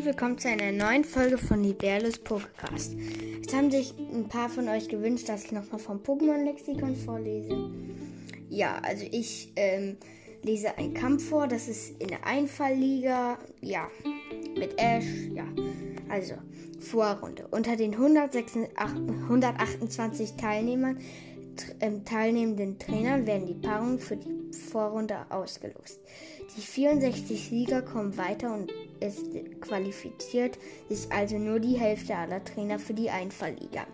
herzlich willkommen zu einer neuen Folge von Liberlos Podcast. Es haben sich ein paar von euch gewünscht, dass ich nochmal vom Pokémon-Lexikon vorlese. Ja, also ich ähm, lese einen Kampf vor, das ist in der Einfallliga, ja, mit Ash, ja. Also, Vorrunde. Unter den 126, 128 Teilnehmern ähm, teilnehmenden Trainern werden die Paarungen für die Vorrunde ausgelost. Die 64 Sieger kommen weiter und es qualifiziert sich also nur die Hälfte aller Trainer für die Einfallliga.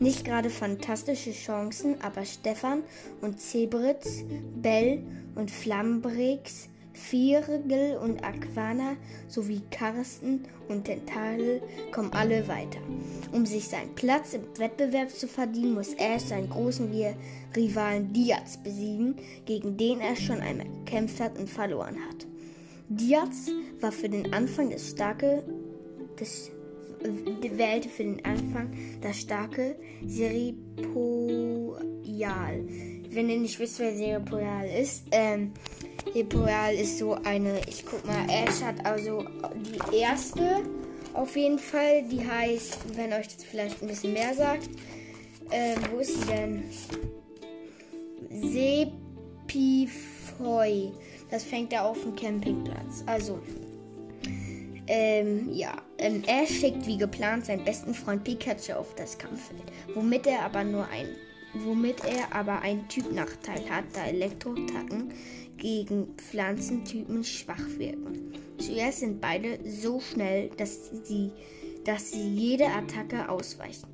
Nicht gerade fantastische Chancen, aber Stefan und Zebritz, Bell und Flambrix Viergel und Aquana sowie Karsten und Tentakel kommen alle weiter. Um sich seinen Platz im Wettbewerb zu verdienen, muss Ash seinen großen Rivalen Diaz besiegen, gegen den er schon einmal gekämpft hat und verloren hat. Diaz war für den Anfang das starke, des, wählte für den Anfang das starke Seripoial. Wenn ihr nicht wisst, wer Seripoial ist, ähm, Hippoal ist so eine, ich guck mal, Ash hat also die erste auf jeden Fall. Die heißt, wenn euch das vielleicht ein bisschen mehr sagt, äh, wo ist sie denn? Sepifoi. Das fängt da auf dem Campingplatz. Also, ähm, ja. Ähm, er schickt wie geplant seinen besten Freund Pikachu auf das Kampffeld, womit er aber nur ein, womit er aber einen Typnachteil hat, da Elektrotacken gegen Pflanzentypen schwach wirken. Zuerst sind beide so schnell, dass sie, dass sie jede Attacke ausweichen.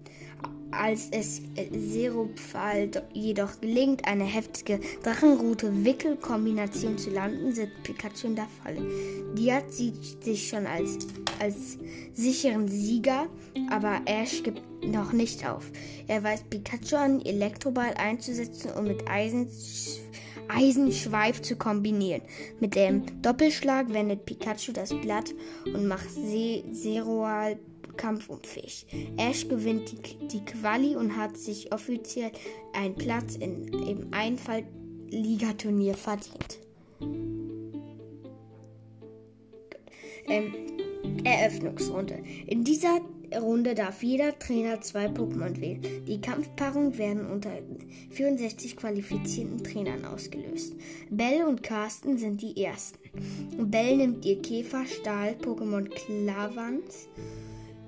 Als es Seropfal jedoch gelingt, eine heftige Drachenrute-Wickel-Kombination zu landen, sitzt Pikachu in der Falle. Diaz sieht sich schon als, als sicheren Sieger, aber Ash gibt noch nicht auf. Er weist Pikachu an, Elektroball einzusetzen und mit Eisen Eisenschweif zu kombinieren. Mit dem Doppelschlag wendet Pikachu das Blatt und macht Se Seroal kampfunfähig. Ash gewinnt die, die Quali und hat sich offiziell einen Platz in, im Einfall-Ligaturnier verdient. Ähm, Eröffnungsrunde. In dieser Runde darf jeder Trainer zwei Pokémon wählen. Die Kampfpaarungen werden unter 64 qualifizierten Trainern ausgelöst. Bell und Carsten sind die ersten. Bell nimmt ihr Käfer-Stahl-Pokémon Klavans.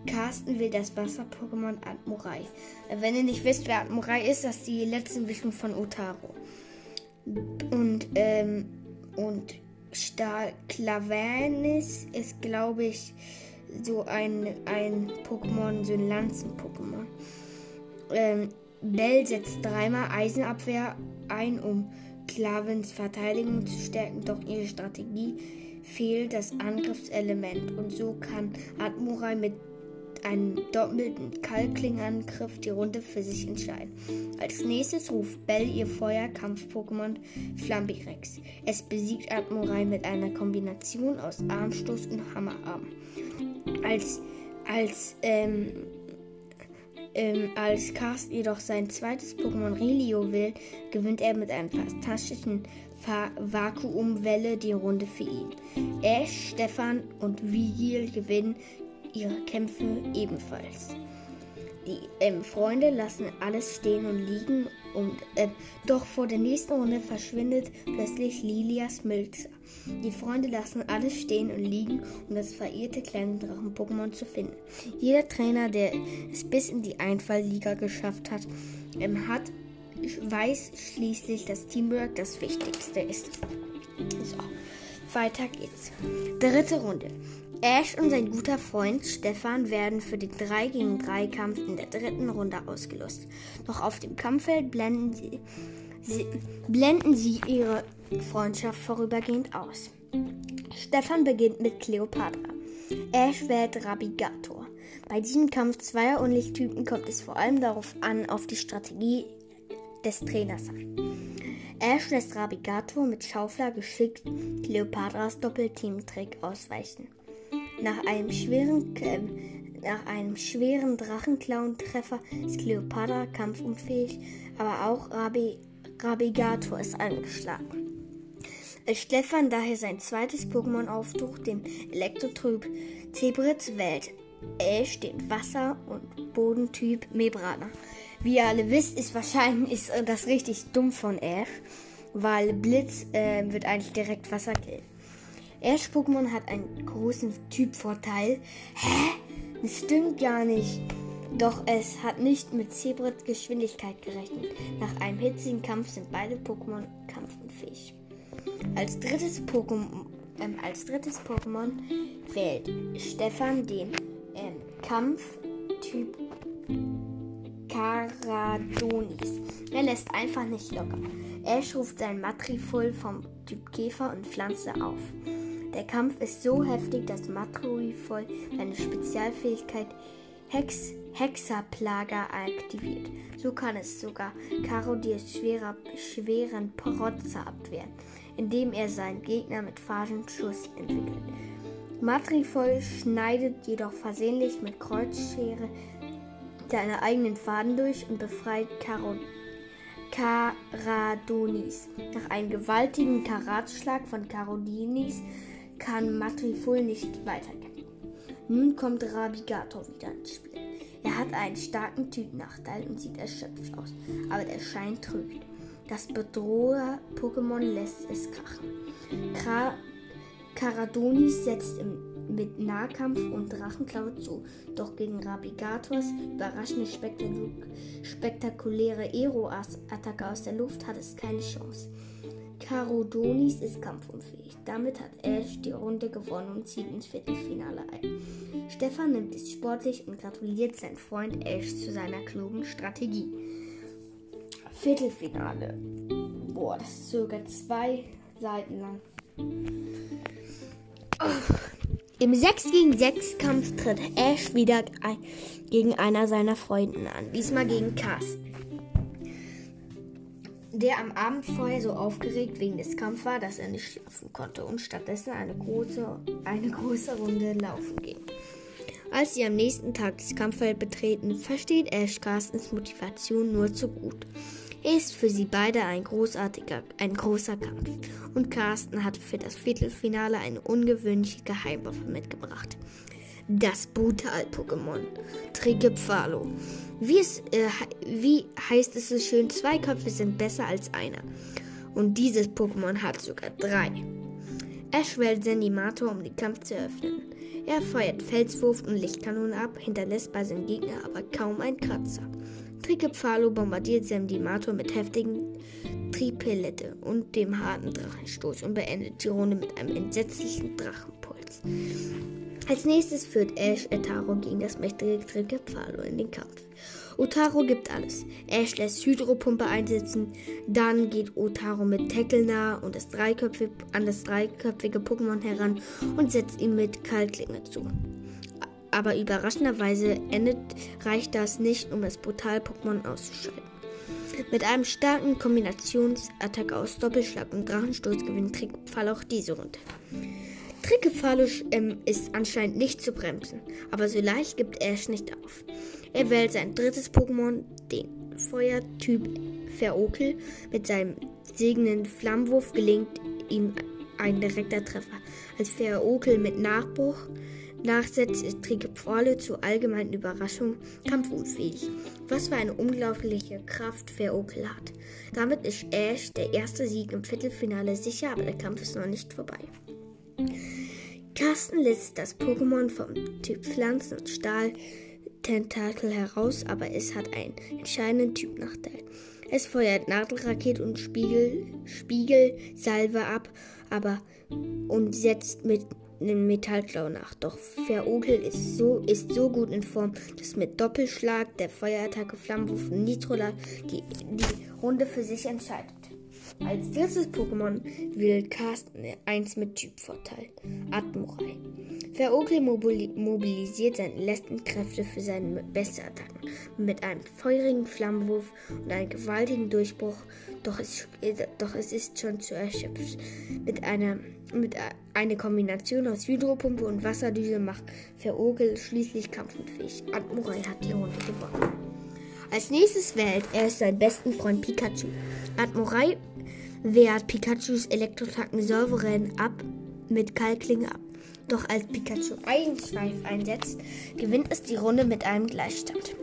Carsten will das Wasser-Pokémon Admurai. Wenn ihr nicht wisst, wer Admurai ist, das ist die letzte Entwicklung von Otaro. Und, ähm, und Stahl Clavanis ist, glaube ich, so ein, ein Pokémon, so ein Lanzen-Pokémon. Ähm, Bell setzt dreimal Eisenabwehr ein, um Klavens Verteidigung zu stärken, doch ihre Strategie fehlt das Angriffselement und so kann Admurai mit einem doppelten Kalkling-Angriff die Runde für sich entscheiden. Als nächstes ruft Bell ihr Feuerkampf-Pokémon Flambirex. Es besiegt Admurai mit einer Kombination aus Armstoß und Hammerarm. Als, als, ähm, ähm, als Cast jedoch sein zweites Pokémon Relio will, gewinnt er mit einem fantastischen Vakuumwelle die Runde für ihn. Ash, Stefan und Vigil gewinnen ihre Kämpfe ebenfalls. Die ähm, Freunde lassen alles stehen und liegen und äh, doch vor der nächsten Runde verschwindet plötzlich Lilias Milzer. Die Freunde lassen alles stehen und liegen, um das verirrte kleine Drachen-Pokémon zu finden. Jeder Trainer, der es bis in die Einfallliga geschafft hat, ähm, hat weiß schließlich, dass Teamwork das Wichtigste ist. So, weiter geht's. Dritte Runde. Ash und sein guter Freund Stefan werden für den 3 gegen 3 Kampf in der dritten Runde ausgelost. Doch auf dem Kampffeld blenden sie, sie, blenden sie ihre Freundschaft vorübergehend aus. Stefan beginnt mit Cleopatra. Ash wählt Rabigator. Bei diesem Kampf zweier Unlichttypen kommt es vor allem darauf an, auf die Strategie des Trainers an. Ash lässt Rabigator mit Schaufler geschickt Cleopatras Doppelteam-Trick ausweichen. Nach einem schweren, äh, nach einem schweren Drachenklauen-Treffer ist Cleopatra kampfunfähig, aber auch Rabi, Rabigator ist angeschlagen. Als Stefan daher sein zweites Pokémon auftaucht, den Elektrotyp Zebritz, wählt Ash den Wasser- und Bodentyp Mebrana. Wie ihr alle wisst, ist wahrscheinlich ist das richtig dumm von Ash, weil Blitz äh, wird eigentlich direkt Wasser killen. Ash Pokémon hat einen großen Typvorteil. Hä? Das stimmt gar nicht. Doch es hat nicht mit Zebrats Geschwindigkeit gerechnet. Nach einem hitzigen Kampf sind beide Pokémon kampfunfähig. Als drittes Pokémon, ähm, als drittes Pokémon wählt Stefan den ähm, Kampftyp Karadonis. Er lässt einfach nicht locker. Ash ruft sein Matrifol vom Typ Käfer und Pflanze auf. Der Kampf ist so heftig, dass Matrifol seine Spezialfähigkeit Hex Hexaplager aktiviert. So kann es sogar Karodiers schwerer, schweren Protzer abwehren, indem er seinen Gegner mit Phasenschuss entwickelt. Matrifol schneidet jedoch versehentlich mit Kreuzschere seine eigenen Faden durch und befreit Karo Karadonis. Nach einem gewaltigen Karatschlag von Karodinis kann Matrifol nicht weiterkämpfen. Nun kommt Rabigator wieder ins Spiel. Er hat einen starken Typnachteil und sieht erschöpft aus, aber der Schein trügt. Das Bedroher-Pokémon lässt es krachen. Kra Karadonis setzt im, mit Nahkampf und Drachenklaue zu, doch gegen Rabigators überraschende spektakuläre Aero-Attacke aus der Luft hat es keine Chance. Karodonis ist kampfunfähig. Damit hat Ash die Runde gewonnen und zieht ins Viertelfinale ein. Stefan nimmt es sportlich und gratuliert seinen Freund Ash zu seiner klugen Strategie. Viertelfinale. Boah, das ist sogar zwei Seiten lang. Oh. Im 6 gegen 6 Kampf tritt Ash wieder gegen einer seiner Freunde an, diesmal gegen Carsten der am Abend vorher so aufgeregt wegen des Kampfes war, dass er nicht schlafen konnte und stattdessen eine große, eine große Runde laufen ging. Als sie am nächsten Tag das Kampffeld betreten, versteht Ash Carstens Motivation nur zu gut. Er ist für sie beide ein großartiger, ein großer Kampf und Carsten hat für das Viertelfinale eine ungewöhnliche Geheimwaffe mitgebracht. Das Brutal-Pokémon Trigepfalo. Wie, es, äh, wie heißt es so schön, zwei Köpfe sind besser als einer. Und dieses Pokémon hat sogar drei. Ash wählt Sendimator, um den Kampf zu eröffnen. Er feuert Felswurf und Lichtkanonen ab, hinterlässt bei seinem Gegner aber kaum einen Kratzer. Trikepfalo bombardiert Sendimator mit heftigen Tripellette und dem harten Drachenstoß und beendet die Runde mit einem entsetzlichen Drachenpuls. Als nächstes führt Ash Etaro gegen das mächtige Trikepfalo in den Kampf. Otaro gibt alles. Ash lässt Hydropumpe einsetzen. Dann geht Otaro mit Tackle nah und das an das dreiköpfige Pokémon heran und setzt ihm mit Kaltklinge zu. Aber überraschenderweise endet, reicht das nicht, um das Brutal-Pokémon auszuschalten. Mit einem starken Kombinationsattack aus Doppelschlag und Drachenstoß gewinnt Trickpfahl auch diese Runde. Trickepfahl ähm, ist anscheinend nicht zu bremsen, aber so leicht gibt Ash nicht auf. Er wählt sein drittes Pokémon, den Feuertyp Verokel. Mit seinem segnenden Flammenwurf gelingt ihm ein direkter Treffer. Als Verokel mit Nachbruch nachsetzt, ist Trigepfale zur allgemeinen Überraschung kampfunfähig. Was für eine unglaubliche Kraft Verokel hat. Damit ist Ash der erste Sieg im Viertelfinale sicher, aber der Kampf ist noch nicht vorbei. Carsten lässt das Pokémon vom Typ Pflanzen und Stahl Tentakel heraus, aber es hat einen entscheidenden Typnachteil. Es feuert Nadelrakete und Spiegel, Spiegelsalve ab, aber und setzt mit einem Metallklau nach. Doch Verogel ist so, ist so gut in Form, dass mit Doppelschlag, der Feuerattacke, Flammenwurf und Nitrola die, die Runde für sich entscheidet. Als drittes Pokémon will Carsten eins mit Typvorteil. Admurai. Verokel mobilisiert seine letzten Kräfte für seine beste Attacken mit einem feurigen Flammenwurf und einem gewaltigen Durchbruch, doch es, doch es ist schon zu erschöpft. Mit einer mit einer Kombination aus Hydropumpe und Wasserdüse macht Verokel schließlich kampfunfähig. Admurai hat die Runde gewonnen. Als nächstes wählt er seinen besten Freund Pikachu. Admurai wehrt Pikachus Elektrotacken souverän ab mit Kalklinge ab. Doch als Pikachu Eigenschweif einsetzt, gewinnt es die Runde mit einem Gleichstand.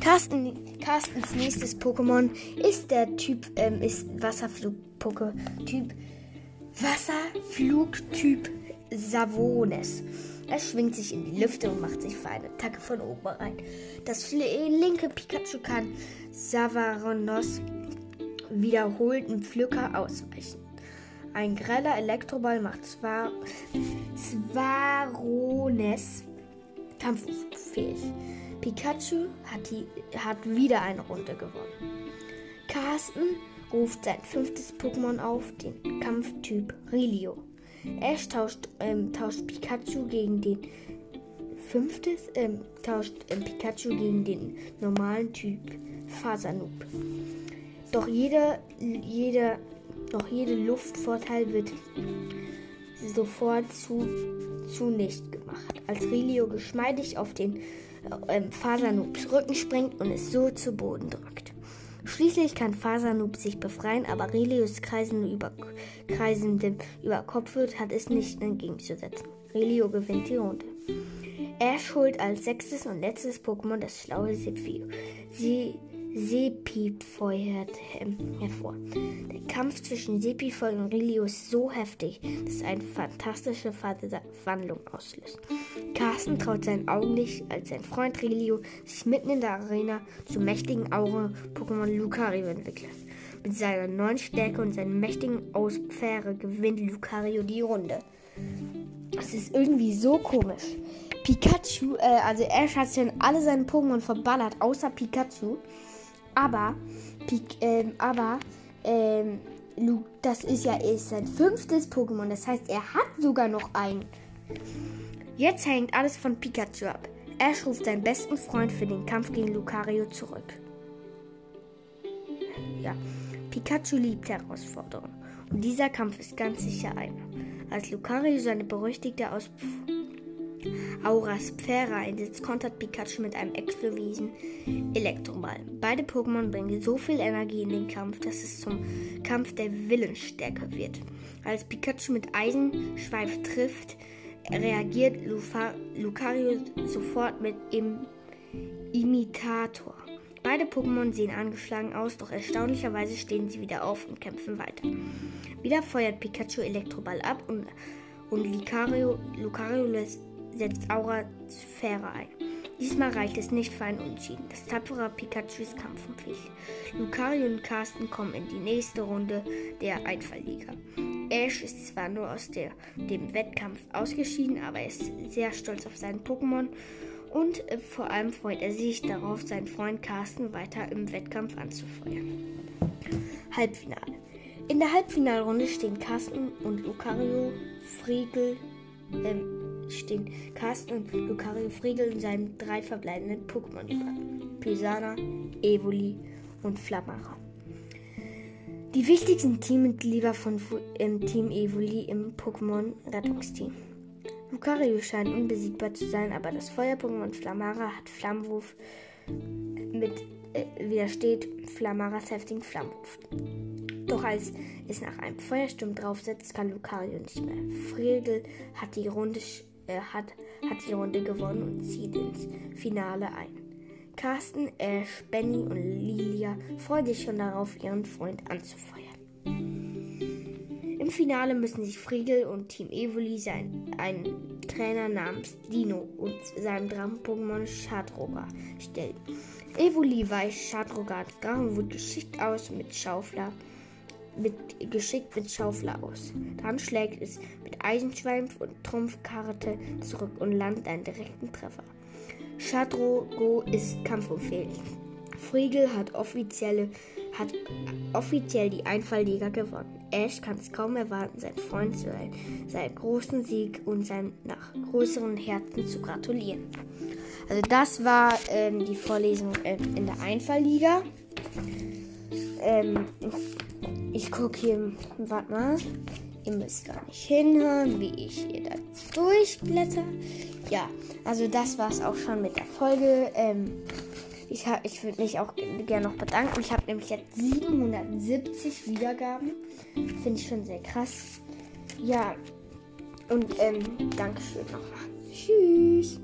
Carsten, Carstens nächstes Pokémon ist der Typ, ähm, ist Wasserflug-Typ Wasserflugtyp Savones. Er schwingt sich in die Lüfte und macht sich für eine Attacke von oben rein. Das linke Pikachu kann Savaronos wiederholten Pflücker ausweichen. Ein greller Elektroball macht Zwar Svarones kampffähig. Pikachu hat, die, hat wieder eine Runde gewonnen. Carsten ruft sein fünftes Pokémon auf, den Kampftyp Rilio. Ash tauscht, ähm, tauscht Pikachu gegen den fünftes, ähm, tauscht ähm, Pikachu gegen den normalen Typ Fasanoob. Doch jeder, jeder, doch jede Luftvorteil wird sofort zu, zunicht gemacht, als Rilio geschmeidig auf den äh, Fasanoops Rücken springt und es so zu Boden drückt. Schließlich kann Fasanoob sich befreien, aber Relios kreisende über, kreisendem Überkopfwirt hat es nicht entgegenzusetzen. Relio gewinnt die Runde. Ash holt als sechstes und letztes Pokémon das schlaue Zipfio. Sie Sepi feuert hervor. Der Kampf zwischen Sepifoy und Rilio ist so heftig, dass er eine fantastische Verwandlung auslöst. Carsten traut seinen Augen nicht, als sein Freund Rilio sich mitten in der Arena zum mächtigen Aura-Pokémon Lucario entwickelt. Mit seiner neuen Stärke und seinen mächtigen Auspfäre gewinnt Lucario die Runde. Das ist irgendwie so komisch. Pikachu, äh, also Ash hat schon alle seine Pokémon verballert, außer Pikachu. Aber, ähm, aber, ähm, Luke, das ist ja erst sein fünftes Pokémon. Das heißt, er hat sogar noch einen. Jetzt hängt alles von Pikachu ab. Ash ruft seinen besten Freund für den Kampf gegen Lucario zurück. Ja, Pikachu liebt Herausforderungen. Und dieser Kampf ist ganz sicher einer. Als Lucario seine berüchtigte Aus Auras Pfera einsetzt, kontert Pikachu mit einem explosiven Elektroball. Beide Pokémon bringen so viel Energie in den Kampf, dass es zum Kampf der Willensstärke wird. Als Pikachu mit Eisenschweif trifft, reagiert Lufa Lucario sofort mit dem Imitator. Beide Pokémon sehen angeschlagen aus, doch erstaunlicherweise stehen sie wieder auf und kämpfen weiter. Wieder feuert Pikachu Elektroball ab und, und Lucario, Lucario lässt setzt Aura Sphäre ein. Diesmal reicht es nicht für ein Unentschieden. Das tapfere Pikachu ist kampfunfähig. Lucario und Carsten kommen in die nächste Runde der Einfallliga. Ash ist zwar nur aus der, dem Wettkampf ausgeschieden, aber er ist sehr stolz auf seinen Pokémon und äh, vor allem freut er sich darauf, seinen Freund Carsten weiter im Wettkampf anzufeuern. Halbfinale. In der Halbfinalrunde stehen Carsten und Lucario, Friegel, ähm, stehen Carsten und Lucario Friedel in seinen drei verbleibenden Pokémon über. Pisana, Evoli und Flamara. Die wichtigsten Teammitglieder von im Team Evoli im Pokémon-Rettungsteam. Lucario scheint unbesiegbar zu sein, aber das Feuer-Pokémon Flamara hat Flammenwurf mit äh, widersteht Flamaras heftigen Flammenwurf. Doch als es nach einem Feuersturm draufsetzt, kann Lucario nicht mehr. Friedel hat die Runde äh, hat, hat die Runde gewonnen und zieht ins Finale ein. Carsten, Ash, Benny und Lilia freuen sich schon darauf, ihren Freund anzufeuern. Im Finale müssen sich Friegel und Team Evoli sein, einen Trainer namens Dino und seinem Drachen-Pokémon Shadroga stellen. Evoli weicht Shadroga als Drachenwut geschickt aus mit Schaufler mit, geschickt mit Schaufler aus. Dann schlägt es mit Eisenschweif und Trumpfkarte zurück und landet einen direkten Treffer. Shadrogo ist kampfunfähig. Friegel hat, offizielle, hat offiziell die Einfallliga gewonnen. Ash kann es kaum erwarten, seinen Freund zu sein, seinen großen Sieg und seinem nach größeren Herzen zu gratulieren. Also das war ähm, die Vorlesung äh, in der Einfallliga. Ähm, ich gucke hier, warte mal. Ihr müsst gar nicht hinhören, wie ich hier da durchblätter. Ja, also das war es auch schon mit der Folge. Ähm, ich ich würde mich auch gerne noch bedanken. Ich habe nämlich jetzt 770 Wiedergaben. Finde ich schon sehr krass. Ja, und ähm, Dankeschön nochmal. Tschüss.